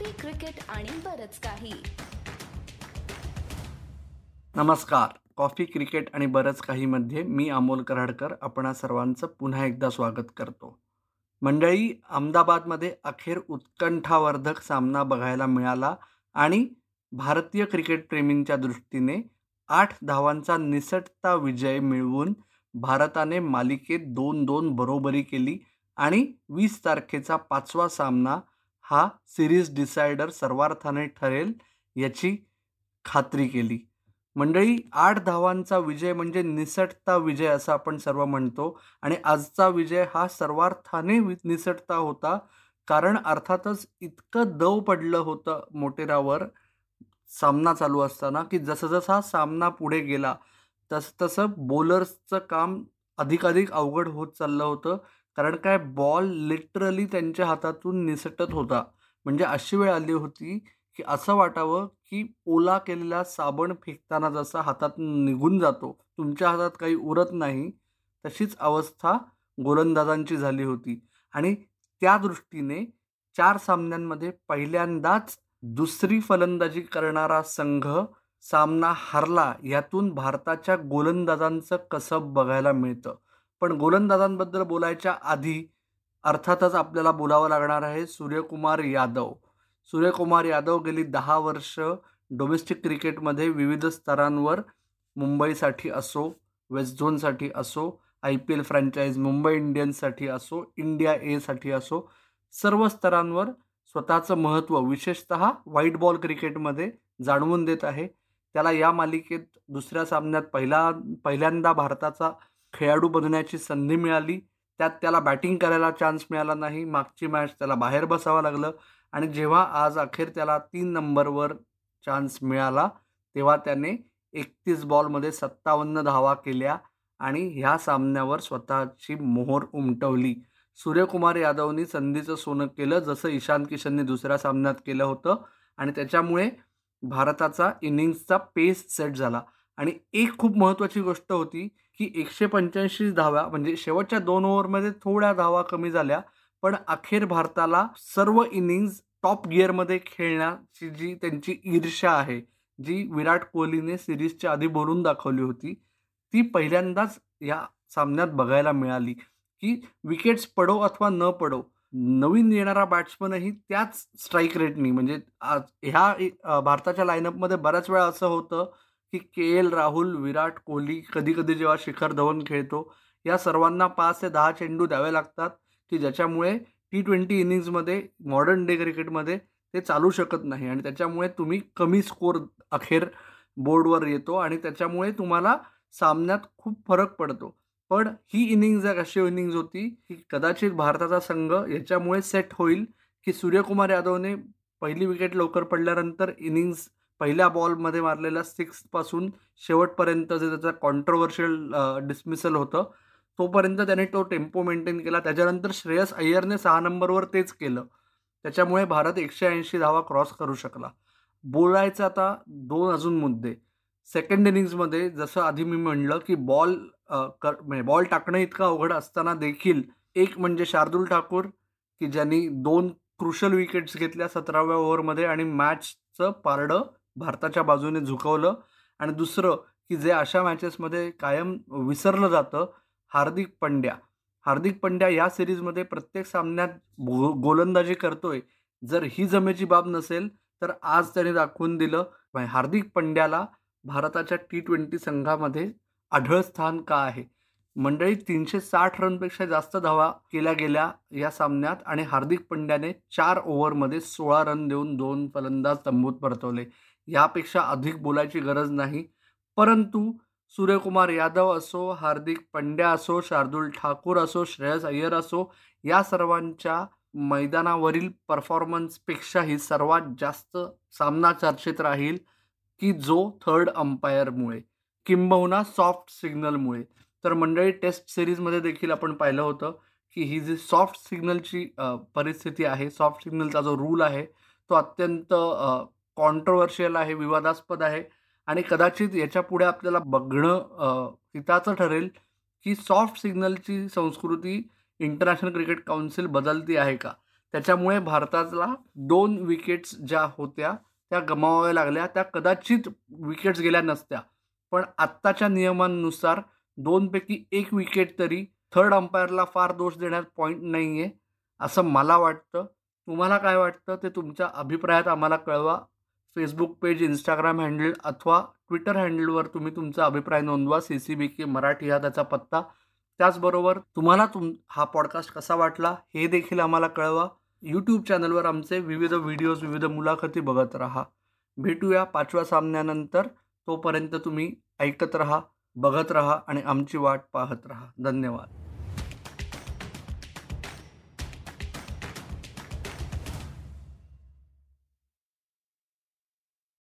Coffee cricket आणि बरच काही. नमस्कार. कॉफी क्रिकेट आणि बरंच काहीमध्ये मी अमोल कराडकर आपणा सर्वांचं पुन्हा एकदा स्वागत करतो. मंडळी अहमदाबादमध्ये अखेर उत्कंठावर्धक सामना बघायला मिळाला आणि भारतीय क्रिकेटप्रेमींच्या दृष्टीने आठ धावांचा निसटता विजय मिळवून भारताने मालिकेत दोन दोन बरोबरी केली आणि वीस तारखेचा पाचवा सामना हा सिरीज डिसायडर सर्वार्थाने ठरेल याची खात्री केली. मंडळी आठ धावांचा विजय म्हणजे निसटता विजय असं आपण सर्व म्हणतो आणि आजचा विजय हा सर्वार्थाने वि निसटता होता कारण अर्थातच इतकं दव पडलं होतं मोटेरावर सामना चालू असताना की जसं जसा हा सामना पुढे गेला तसतसं तसं बॉलर्सचं काम अधिकाधिक अवघड होत चाललं होतं. कारण काय? बॉल लिटरली त्यांच्या हातातून निसटत होता. म्हणजे अशी वेळ आली होती की असं वाटावं की ओला केलेला साबण फेकताना जसा हातात निघून जातो तुमच्या हातात काही उरत नाही तशीच अवस्था गोलंदाजांची झाली होती. आणि त्या दृष्टीने चार सामन्यांमध्ये पहिल्यांदाच दुसरी फलंदाजी करणारा संघ सामना हरला. यातून भारताच्या गोलंदाजांचं कसब बघायला मिळतं. पण गोलंदाजांबद्दल बोलायच्या आधी अर्थातच आपल्याला बोलावं लागणार आहे सूर्यकुमार यादव. सूर्यकुमार यादव गेली दहा वर्ष डोमेस्टिक क्रिकेटमध्ये विविध स्तरांवर मुंबईसाठी असो वेस्ट झोनसाठी असो I P L franchise Mumbai इंडियन्ससाठी असो इंडिया एसाठी असो सर्व स्तरांवर स्वतःचं महत्त्व विशेषत व्हाईट बॉल क्रिकेटमध्ये जाणवून देत आहे. त्याला या मालिकेत दुसऱ्या सामन्यात पहिला पहिल्यांदा भारताचा खेळाडू बनण्याची संधी मिळाली. त्यात त्याला बॅटिंग करायला चान्स मिळाला नाही. मागची मॅच त्याला बाहेर बसावं लागलं. आणि जेव्हा आज अखेर त्याला तीन नंबरवर चान्स मिळाला तेव्हा त्याने एकतीस बॉलमध्ये सत्तावन्न धावा केल्या आणि ह्या सामन्यावर स्वतःची मोहर उमटवली. सूर्यकुमार यादवनी संधीचं सोनं केलं जसं ईशान किशनने दुसऱ्या सामन्यात केलं होतं. आणि त्याच्यामुळे भारताचा इनिंग्सचा पेस सेट झाला. आणि एक खूप महत्त्वाची गोष्ट होती की एकशे पंच्याऐंशी धाव्या म्हणजे शेवटच्या दोन ओव्हरमध्ये थोड्या धावा कमी झाल्या पण अखेर भारताला सर्व इनिंग्ज टॉप गिअरमध्ये खेळण्याची जी त्यांची ईर्ष्या आहे जी विराट कोहलीने सिरीजच्या आधी बोलून दाखवली होती ती पहिल्यांदाच या सामन्यात बघायला मिळाली की विकेट्स पडो अथवा न पडो नवीन येणारा बॅट्समनही त्याच स्ट्राईक रेटनी म्हणजे आज ह्या भारताच्या लाईनअपमध्ये बऱ्याच वेळा असं होतं की के एल राहुल विराट कोहली कधीकधी जेव्हा शिखर धवन खेळतो या सर्वांना पाच ते दहा चेंडू द्यावे लागतात की ज्याच्यामुळे टी ट्वेंटी इनिंग्जमध्ये मॉडर्न डे क्रिकेटमध्ये ते चालू शकत नाही. आणि त्याच्यामुळे तुम्ही कमी स्कोर अखेर बोर्डवर येतो आणि त्याच्यामुळे तुम्हाला सामन्यात खूप फरक पडतो. पण ही इनिंग्ज एक अशी इनिंग्ज होती की कदाचित भारताचा संघ याच्यामुळे सेट होईल की सूर्यकुमार यादवने पहिली विकेट लवकर पडल्यानंतर इनिंग्ज पहिल्या बॉलमध्ये मारलेल्या सिक्सपासून शेवटपर्यंत जे त्याचं कॉन्ट्रोवर्शियल डिसमिसल होतं तोपर्यंत त्याने तो टेम्पो मेंटेन केला. त्याच्यानंतर श्रेयस अय्यरने सहा नंबरवर तेच केलं. त्याच्यामुळे भारत एकशे ऐंशी धावा क्रॉस करू शकला. बोलायचं आता दोन अजून मुद्दे. सेकंड इनिंग्जमध्ये जसं आधी मी म्हणलं की बॉल कर म्हणजे बॉल टाकणं इतकं अवघड असताना देखील एक म्हणजे शार्दुल ठाकूर की ज्यांनी दोन क्रुशल विकेट्स घेतल्या सतराव्या ओव्हरमध्ये आणि मॅचचं पारडं भारताच्या बाजूने झुकवलं आणि दुसरं की जे अशा मॅचेसमध्ये कायम विसरलं जातं हार्दिक पंड्या. हार्दिक पंड्या या सिरीजमध्ये प्रत्येक सामन्यात गो गोलंदाजी करतोय. जर ही जमेची बाब नसेल तर आज त्याने दाखवून दिलं हार्दिक पंड्याला भारताच्या टी ट्वेंटी संघामध्ये आढळ स्थान का आहे? मंडळी तीनशे साठ रनपेक्षा जास्त धावा केल्या गेल्या या सामन्यात आणि हार्दिक पंड्याने चार ओव्हरमध्ये सोळा रन देऊन दोन फलंदाज तंबूत परतवले. यापेक्षा अधिक बोलायची गरज नाही. परंतु सूर्यकुमार यादव असो हार्दिक पंड्या असो शार्दूल ठाकूर असो श्रेयस अय्यर असो या सर्वांच्या मैदानावरील परफॉर्मन्सपेक्षाही सर्वात जास्त सामना चर्चेत राहील की जो थर्ड अंपायरमुळे किंबहुना सॉफ्ट सिग्नलमुळे. तर मंडळी टेस्ट सिरीजमध्ये देखील आपण पाहिलं होतं की ही जी सॉफ्ट सिग्नलची परिस्थिती आहे सॉफ्ट सिग्नलचा जो रूल आहे तो अत्यंत कॉन्ट्रोवर्शियल आहे विवादास्पद आहे आणि कदाचित याच्यापुढे आपल्याला बघणं हिताचं ठरेल की सॉफ्ट सिग्नलची संस्कृती इंटरनॅशनल क्रिकेट काउन्सिल बदलती आहे का? त्याच्यामुळे भारताला दोन विकेट्स ज्या होत्या त्या गमावाव्या लागल्या. त्या कदाचित विकेट्स गेल्या नसत्या. पण आत्ताच्या नियमांनुसार दोनपैकी एक विकेट तरी थर्ड अंपायरला फार दोष देण्यात पॉईंट नाही आहे असं मला वाटतं. तुम्हाला काय वाटतं? ते तुमच्या अभिप्रायात आम्हाला कळवा. फेसबुक पेज इंस्टाग्राम हँडल अथवा ट्विटर हँडलवर तुम्ही तुमचा अभिप्राय नोंदवा. C C B K Marathi हा त्याचा पत्ता. त्याचबरोबर तुम्हाला तुम हा पॉडकास्ट कसा वाटला हे देखील आम्हाला कळवा. यूट्यूब चॅनलवर आमचे विविध व्हिडिओज विविध मुलाखती बघत राहा. भेटूया पाचव्या सामन्यानंतर. तोपर्यंत तुम्ही ऐकत राहा बघत राहा आणि आमची वाट पाहत राहा. धन्यवाद.